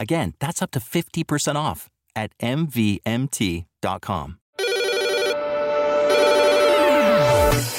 Again, that's up to 50% off at MVMT.com.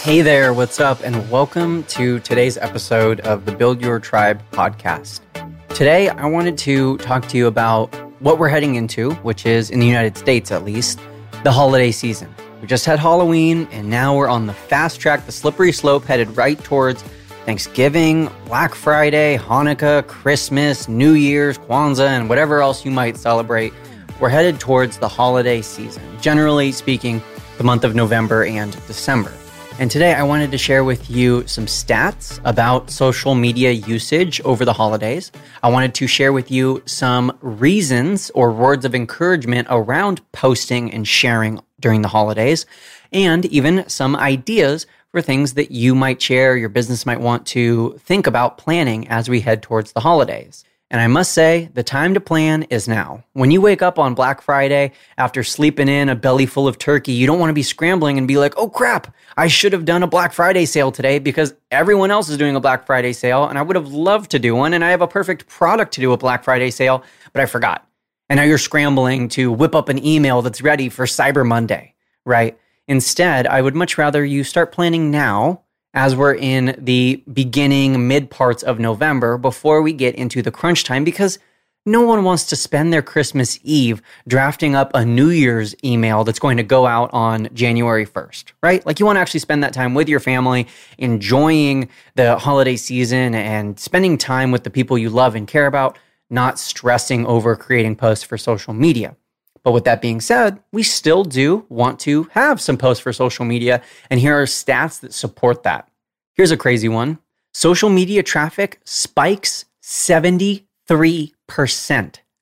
Hey there, what's up, and welcome to today's episode of the Build Your Tribe podcast. Today, I wanted to talk to you about what we're heading into, which is in the United States at least, the holiday season. We just had Halloween, and now we're on the fast track, the slippery slope, headed right towards Thanksgiving, Black Friday, Hanukkah, Christmas, New Year's, Kwanzaa, and whatever else you might celebrate. We're headed towards the holiday season, generally speaking, the month of November and December. And today I wanted to share with you some stats about social media usage over the holidays. I wanted to share with you some reasons or words of encouragement around posting and sharing during the holidays, and even some ideas for things that you might share, your business might want to think about planning as we head towards the holidays. And I must say, the time to plan is now. When you wake up on Black Friday after sleeping in a belly full of turkey, you don't want to be scrambling and be like, oh crap, I should have done a Black Friday sale today because everyone else is doing a Black Friday sale and I would have loved to do one and I have a perfect product to do a Black Friday sale, but I forgot. And now you're scrambling to whip up an email that's ready for Cyber Monday, right? Instead, I would much rather you start planning now as we're in the beginning, mid parts of November before we get into the crunch time because no one wants to spend their Christmas Eve drafting up a New Year's email that's going to go out on January 1st, right? Like you want to actually spend that time with your family, enjoying the holiday season and spending time with the people you love and care about, not stressing over creating posts for social media. But with that being said, we still do want to have some posts for social media. And here are stats that support that. Here's a crazy one social media traffic spikes 73%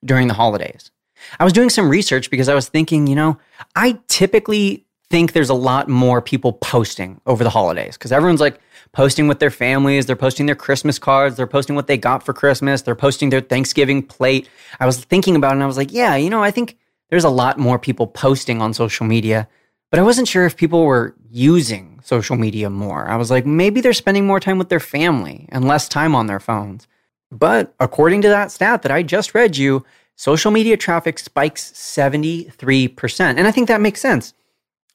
during the holidays. I was doing some research because I was thinking, you know, I typically think there's a lot more people posting over the holidays because everyone's like posting with their families, they're posting their Christmas cards, they're posting what they got for Christmas, they're posting their Thanksgiving plate. I was thinking about it and I was like, yeah, you know, I think there's a lot more people posting on social media, but I wasn't sure if people were using social media more. I was like, maybe they're spending more time with their family and less time on their phones. But according to that stat that I just read you, social media traffic spikes 73%. And I think that makes sense.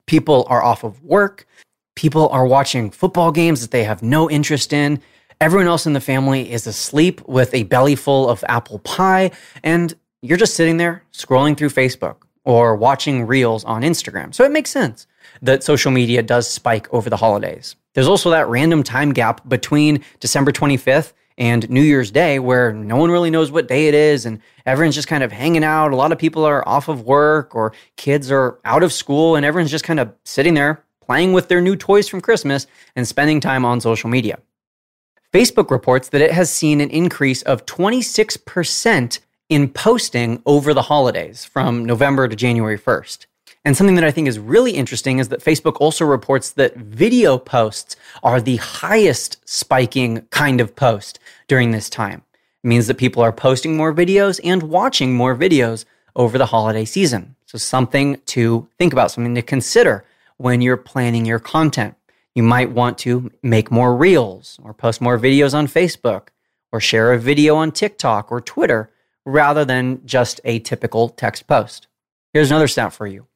People are off of work, people are watching football games that they have no interest in. Everyone else in the family is asleep with a belly full of apple pie, and you're just sitting there scrolling through Facebook or watching reels on Instagram. So it makes sense that social media does spike over the holidays. There's also that random time gap between December 25th and New Year's Day where no one really knows what day it is and everyone's just kind of hanging out. A lot of people are off of work or kids are out of school and everyone's just kind of sitting there playing with their new toys from Christmas and spending time on social media. Facebook reports that it has seen an increase of 26% in posting over the holidays from November to January 1st. And something that I think is really interesting is that Facebook also reports that video posts are the highest spiking kind of post during this time. It means that people are posting more videos and watching more videos over the holiday season. So, something to think about, something to consider when you're planning your content. You might want to make more reels or post more videos on Facebook or share a video on TikTok or Twitter rather than just a typical text post. Here's another stat for you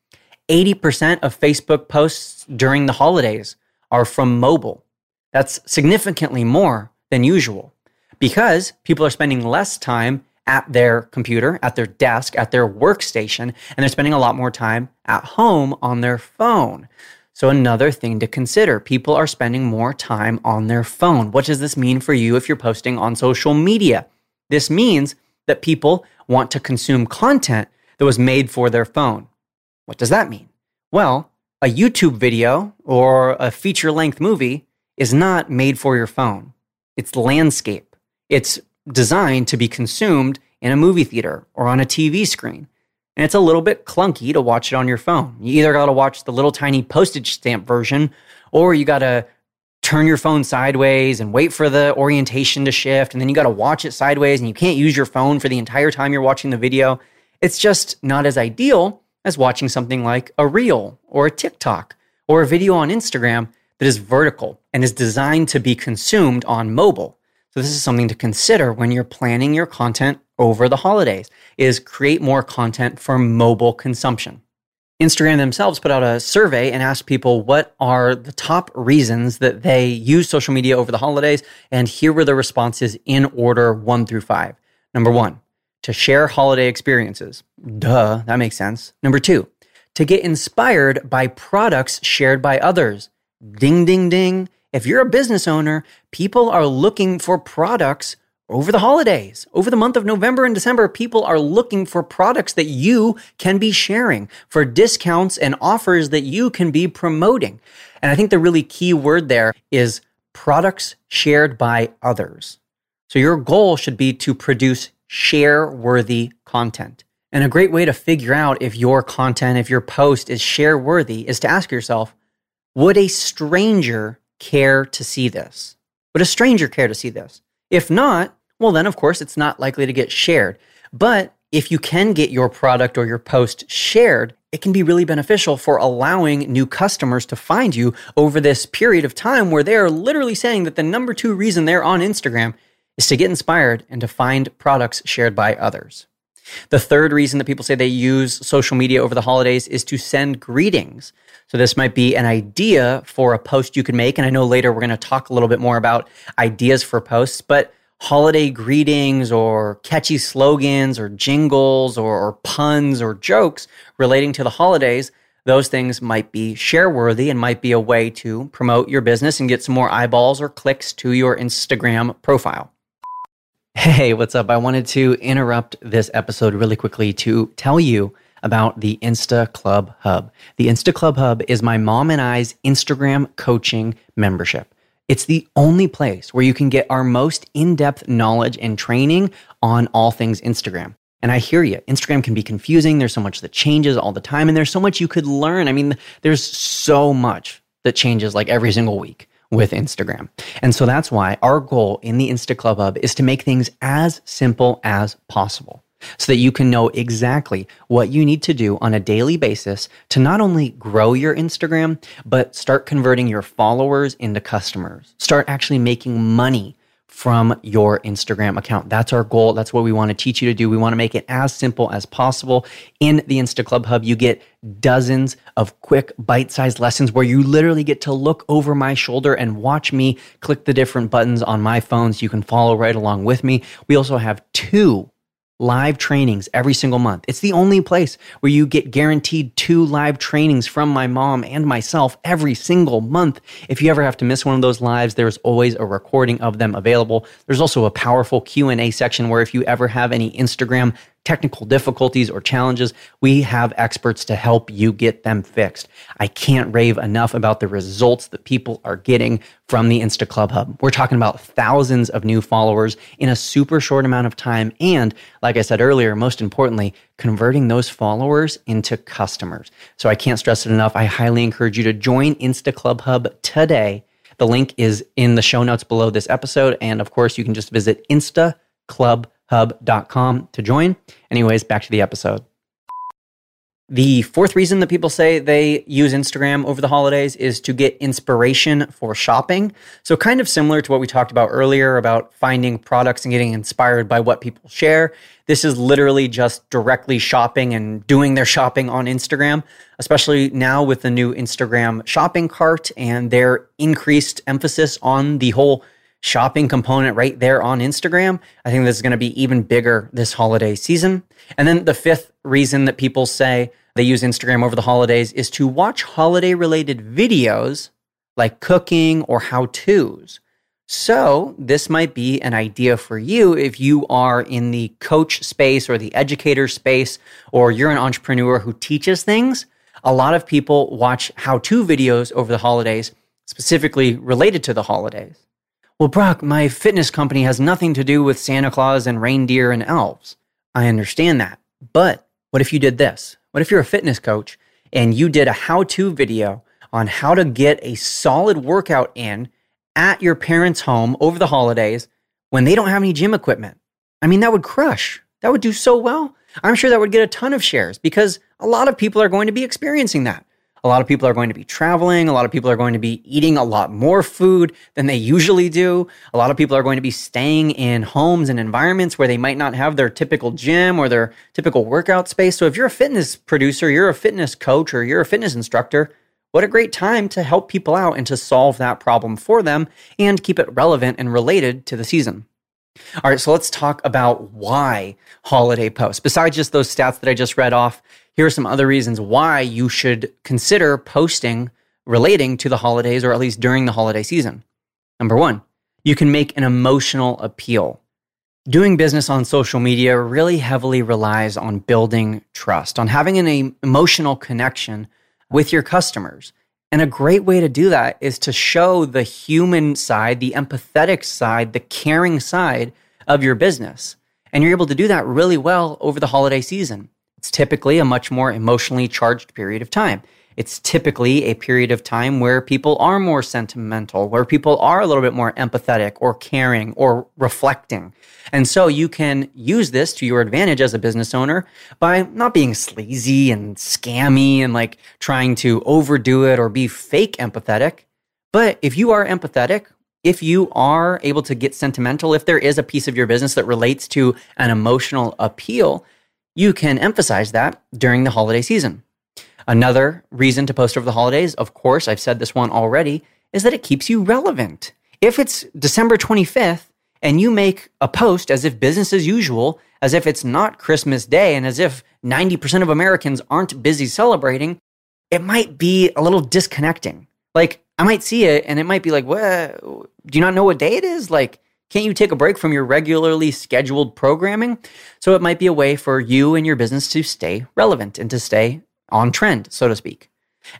80% of Facebook posts during the holidays are from mobile. That's significantly more than usual because people are spending less time at their computer, at their desk, at their workstation, and they're spending a lot more time at home on their phone. So, another thing to consider people are spending more time on their phone. What does this mean for you if you're posting on social media? This means that people want to consume content that was made for their phone. What does that mean? Well, a YouTube video or a feature length movie is not made for your phone. It's landscape. It's designed to be consumed in a movie theater or on a TV screen. And it's a little bit clunky to watch it on your phone. You either got to watch the little tiny postage stamp version or you got to turn your phone sideways and wait for the orientation to shift. And then you got to watch it sideways and you can't use your phone for the entire time you're watching the video. It's just not as ideal as watching something like a reel or a TikTok or a video on Instagram that is vertical and is designed to be consumed on mobile. So this is something to consider when you're planning your content over the holidays is create more content for mobile consumption. Instagram themselves put out a survey and asked people what are the top reasons that they use social media over the holidays. And here were the responses in order one through five. Number one, to share holiday experiences. Duh, that makes sense. Number two, to get inspired by products shared by others. Ding, ding, ding. If you're a business owner, people are looking for products over the holidays. Over the month of November and December, people are looking for products that you can be sharing, for discounts and offers that you can be promoting. And I think the really key word there is products shared by others. So your goal should be to produce share worthy content. And a great way to figure out if your content, if your post is share worthy, is to ask yourself, would a stranger care to see this? Would a stranger care to see this? If not, well, then of course it's not likely to get shared. But if you can get your product or your post shared, it can be really beneficial for allowing new customers to find you over this period of time where they're literally saying that the number two reason they're on Instagram is to get inspired and to find products shared by others. The third reason that people say they use social media over the holidays is to send greetings. So this might be an idea for a post you could make. And I know later we're going to talk a little bit more about ideas for posts, but holiday greetings or catchy slogans or jingles or, or puns or jokes relating to the holidays, those things might be share worthy and might be a way to promote your business and get some more eyeballs or clicks to your Instagram profile. Hey, what's up? I wanted to interrupt this episode really quickly to tell you about the Insta Club Hub. The Insta Club Hub is my mom and I's Instagram coaching membership. It's the only place where you can get our most in depth knowledge and training on all things Instagram. And I hear you. Instagram can be confusing. There's so much that changes all the time, and there's so much you could learn. I mean, there's so much that changes like every single week with Instagram. And so that's why our goal in the Insta Club Hub is to make things as simple as possible so that you can know exactly what you need to do on a daily basis to not only grow your Instagram, but start converting your followers into customers. Start actually making money from your Instagram account. That's our goal. That's what we want to teach you to do. We want to make it as simple as possible. In the Insta Club Hub, you get dozens of quick bite sized lessons where you literally get to look over my shoulder and watch me click the different buttons on my phone so you can follow right along with me. We also have two live trainings every single month. It's the only place where you get guaranteed two live trainings from my mom and myself every single month. If you ever have to miss one of those lives, there's always a recording of them available. There's also a powerful Q&A section where if you ever have any Instagram technical difficulties or challenges, we have experts to help you get them fixed. I can't rave enough about the results that people are getting from the Insta Club Hub. We're talking about thousands of new followers in a super short amount of time. And like I said earlier, most importantly, converting those followers into customers. So I can't stress it enough. I highly encourage you to join Insta Club Hub today. The link is in the show notes below this episode. And of course, you can just visit Insta Club hub.com to join. Anyways, back to the episode. The fourth reason that people say they use Instagram over the holidays is to get inspiration for shopping. So, kind of similar to what we talked about earlier about finding products and getting inspired by what people share. This is literally just directly shopping and doing their shopping on Instagram, especially now with the new Instagram shopping cart and their increased emphasis on the whole shopping component right there on Instagram. I think this is going to be even bigger this holiday season. And then the fifth reason that people say they use Instagram over the holidays is to watch holiday related videos like cooking or how to's. So, this might be an idea for you if you are in the coach space or the educator space, or you're an entrepreneur who teaches things. A lot of people watch how to videos over the holidays, specifically related to the holidays. Well, Brock, my fitness company has nothing to do with Santa Claus and reindeer and elves. I understand that. But what if you did this? What if you're a fitness coach and you did a how to video on how to get a solid workout in at your parents' home over the holidays when they don't have any gym equipment? I mean, that would crush. That would do so well. I'm sure that would get a ton of shares because a lot of people are going to be experiencing that. A lot of people are going to be traveling. A lot of people are going to be eating a lot more food than they usually do. A lot of people are going to be staying in homes and environments where they might not have their typical gym or their typical workout space. So if you're a fitness producer, you're a fitness coach, or you're a fitness instructor, what a great time to help people out and to solve that problem for them and keep it relevant and related to the season. All right, so let's talk about why holiday posts. Besides just those stats that I just read off, here are some other reasons why you should consider posting relating to the holidays or at least during the holiday season. Number one, you can make an emotional appeal. Doing business on social media really heavily relies on building trust, on having an emotional connection with your customers. And a great way to do that is to show the human side, the empathetic side, the caring side of your business. And you're able to do that really well over the holiday season. It's typically a much more emotionally charged period of time. It's typically a period of time where people are more sentimental, where people are a little bit more empathetic or caring or reflecting. And so you can use this to your advantage as a business owner by not being sleazy and scammy and like trying to overdo it or be fake empathetic. But if you are empathetic, if you are able to get sentimental, if there is a piece of your business that relates to an emotional appeal, you can emphasize that during the holiday season. Another reason to post over the holidays, of course, I've said this one already, is that it keeps you relevant. If it's December 25th and you make a post as if business as usual, as if it's not Christmas Day, and as if 90% of Americans aren't busy celebrating, it might be a little disconnecting. Like, I might see it and it might be like, what? Do you not know what day it is? Like, can't you take a break from your regularly scheduled programming? So it might be a way for you and your business to stay relevant and to stay on trend, so to speak.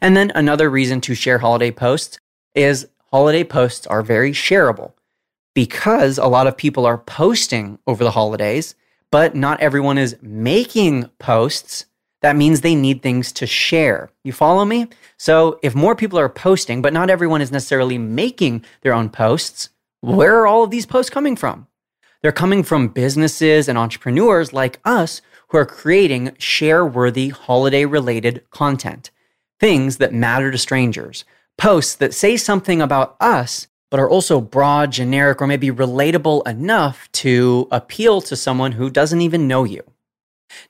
And then another reason to share holiday posts is holiday posts are very shareable because a lot of people are posting over the holidays, but not everyone is making posts. That means they need things to share. You follow me? So if more people are posting, but not everyone is necessarily making their own posts, where are all of these posts coming from? They're coming from businesses and entrepreneurs like us who are creating share worthy holiday related content, things that matter to strangers, posts that say something about us, but are also broad, generic, or maybe relatable enough to appeal to someone who doesn't even know you.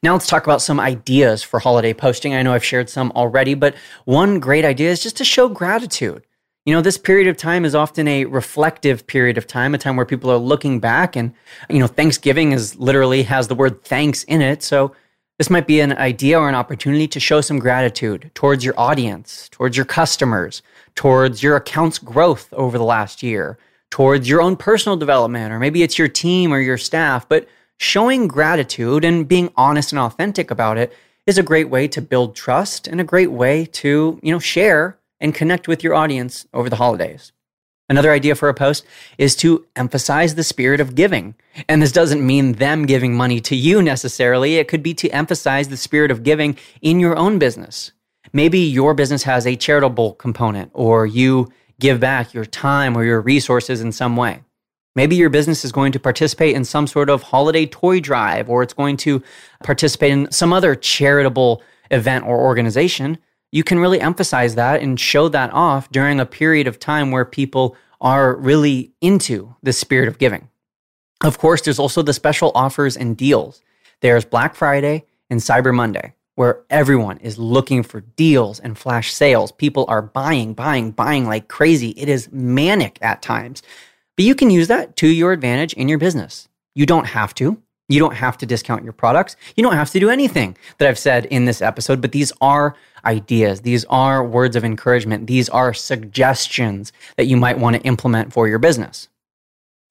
Now let's talk about some ideas for holiday posting. I know I've shared some already, but one great idea is just to show gratitude. You know, this period of time is often a reflective period of time, a time where people are looking back and, you know, Thanksgiving is literally has the word thanks in it. So this might be an idea or an opportunity to show some gratitude towards your audience, towards your customers, towards your account's growth over the last year, towards your own personal development, or maybe it's your team or your staff. But showing gratitude and being honest and authentic about it is a great way to build trust and a great way to, you know, share and connect with your audience over the holidays. Another idea for a post is to emphasize the spirit of giving. And this doesn't mean them giving money to you necessarily. It could be to emphasize the spirit of giving in your own business. Maybe your business has a charitable component, or you give back your time or your resources in some way. Maybe your business is going to participate in some sort of holiday toy drive, or it's going to participate in some other charitable event or organization you can really emphasize that and show that off during a period of time where people are really into the spirit of giving. Of course, there's also the special offers and deals. There's Black Friday and Cyber Monday, where everyone is looking for deals and flash sales. People are buying, buying, buying like crazy. It is manic at times. But you can use that to your advantage in your business. You don't have to. You don't have to discount your products. You don't have to do anything that I've said in this episode, but these are ideas. These are words of encouragement. These are suggestions that you might want to implement for your business.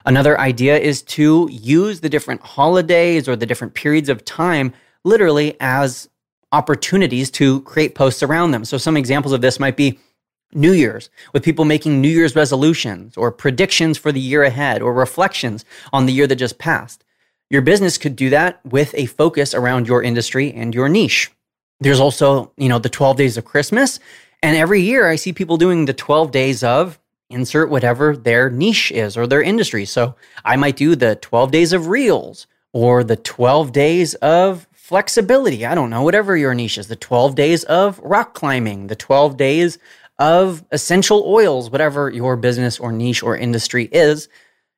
Another idea is to use the different holidays or the different periods of time literally as opportunities to create posts around them. So, some examples of this might be New Year's, with people making New Year's resolutions or predictions for the year ahead or reflections on the year that just passed. Your business could do that with a focus around your industry and your niche. There's also, you know, the 12 days of Christmas. And every year I see people doing the 12 days of insert whatever their niche is or their industry. So I might do the 12 days of reels or the 12 days of flexibility. I don't know, whatever your niche is, the 12 days of rock climbing, the 12 days of essential oils, whatever your business or niche or industry is.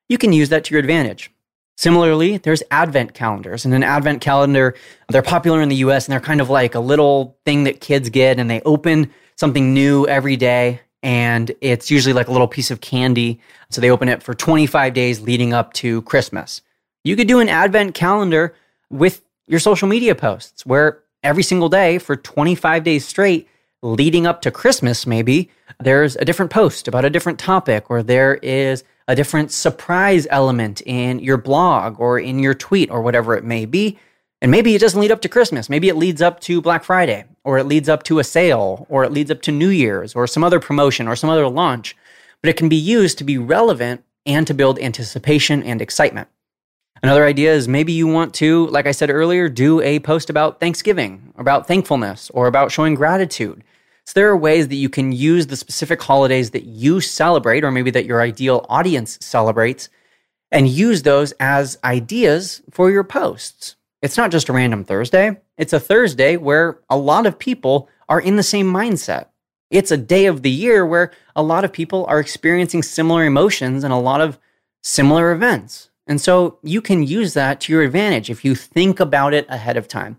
You can use that to your advantage. Similarly, there's advent calendars. And an advent calendar, they're popular in the US and they're kind of like a little thing that kids get and they open something new every day. And it's usually like a little piece of candy. So they open it for 25 days leading up to Christmas. You could do an advent calendar with your social media posts where every single day for 25 days straight, leading up to Christmas, maybe there's a different post about a different topic, or there is a different surprise element in your blog or in your tweet or whatever it may be. And maybe it doesn't lead up to Christmas. Maybe it leads up to Black Friday, or it leads up to a sale, or it leads up to New Year's, or some other promotion, or some other launch. But it can be used to be relevant and to build anticipation and excitement. Another idea is maybe you want to, like I said earlier, do a post about Thanksgiving, about thankfulness, or about showing gratitude. So there are ways that you can use the specific holidays that you celebrate, or maybe that your ideal audience celebrates, and use those as ideas for your posts. It's not just a random Thursday, it's a Thursday where a lot of people are in the same mindset. It's a day of the year where a lot of people are experiencing similar emotions and a lot of similar events. And so you can use that to your advantage if you think about it ahead of time.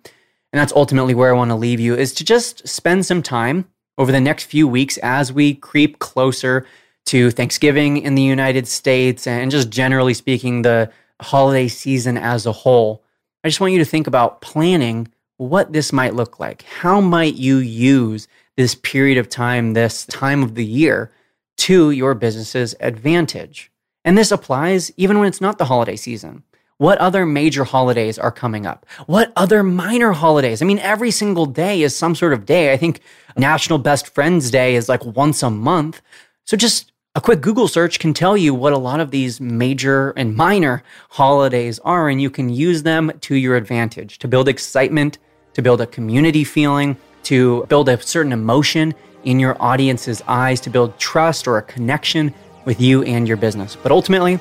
And that's ultimately where I want to leave you is to just spend some time over the next few weeks as we creep closer to Thanksgiving in the United States and just generally speaking, the holiday season as a whole. I just want you to think about planning what this might look like. How might you use this period of time, this time of the year, to your business's advantage? And this applies even when it's not the holiday season. What other major holidays are coming up? What other minor holidays? I mean, every single day is some sort of day. I think National Best Friends Day is like once a month. So just a quick Google search can tell you what a lot of these major and minor holidays are, and you can use them to your advantage to build excitement, to build a community feeling, to build a certain emotion in your audience's eyes, to build trust or a connection with you and your business. But ultimately,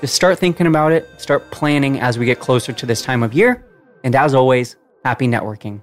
just start thinking about it, start planning as we get closer to this time of year. And as always, happy networking.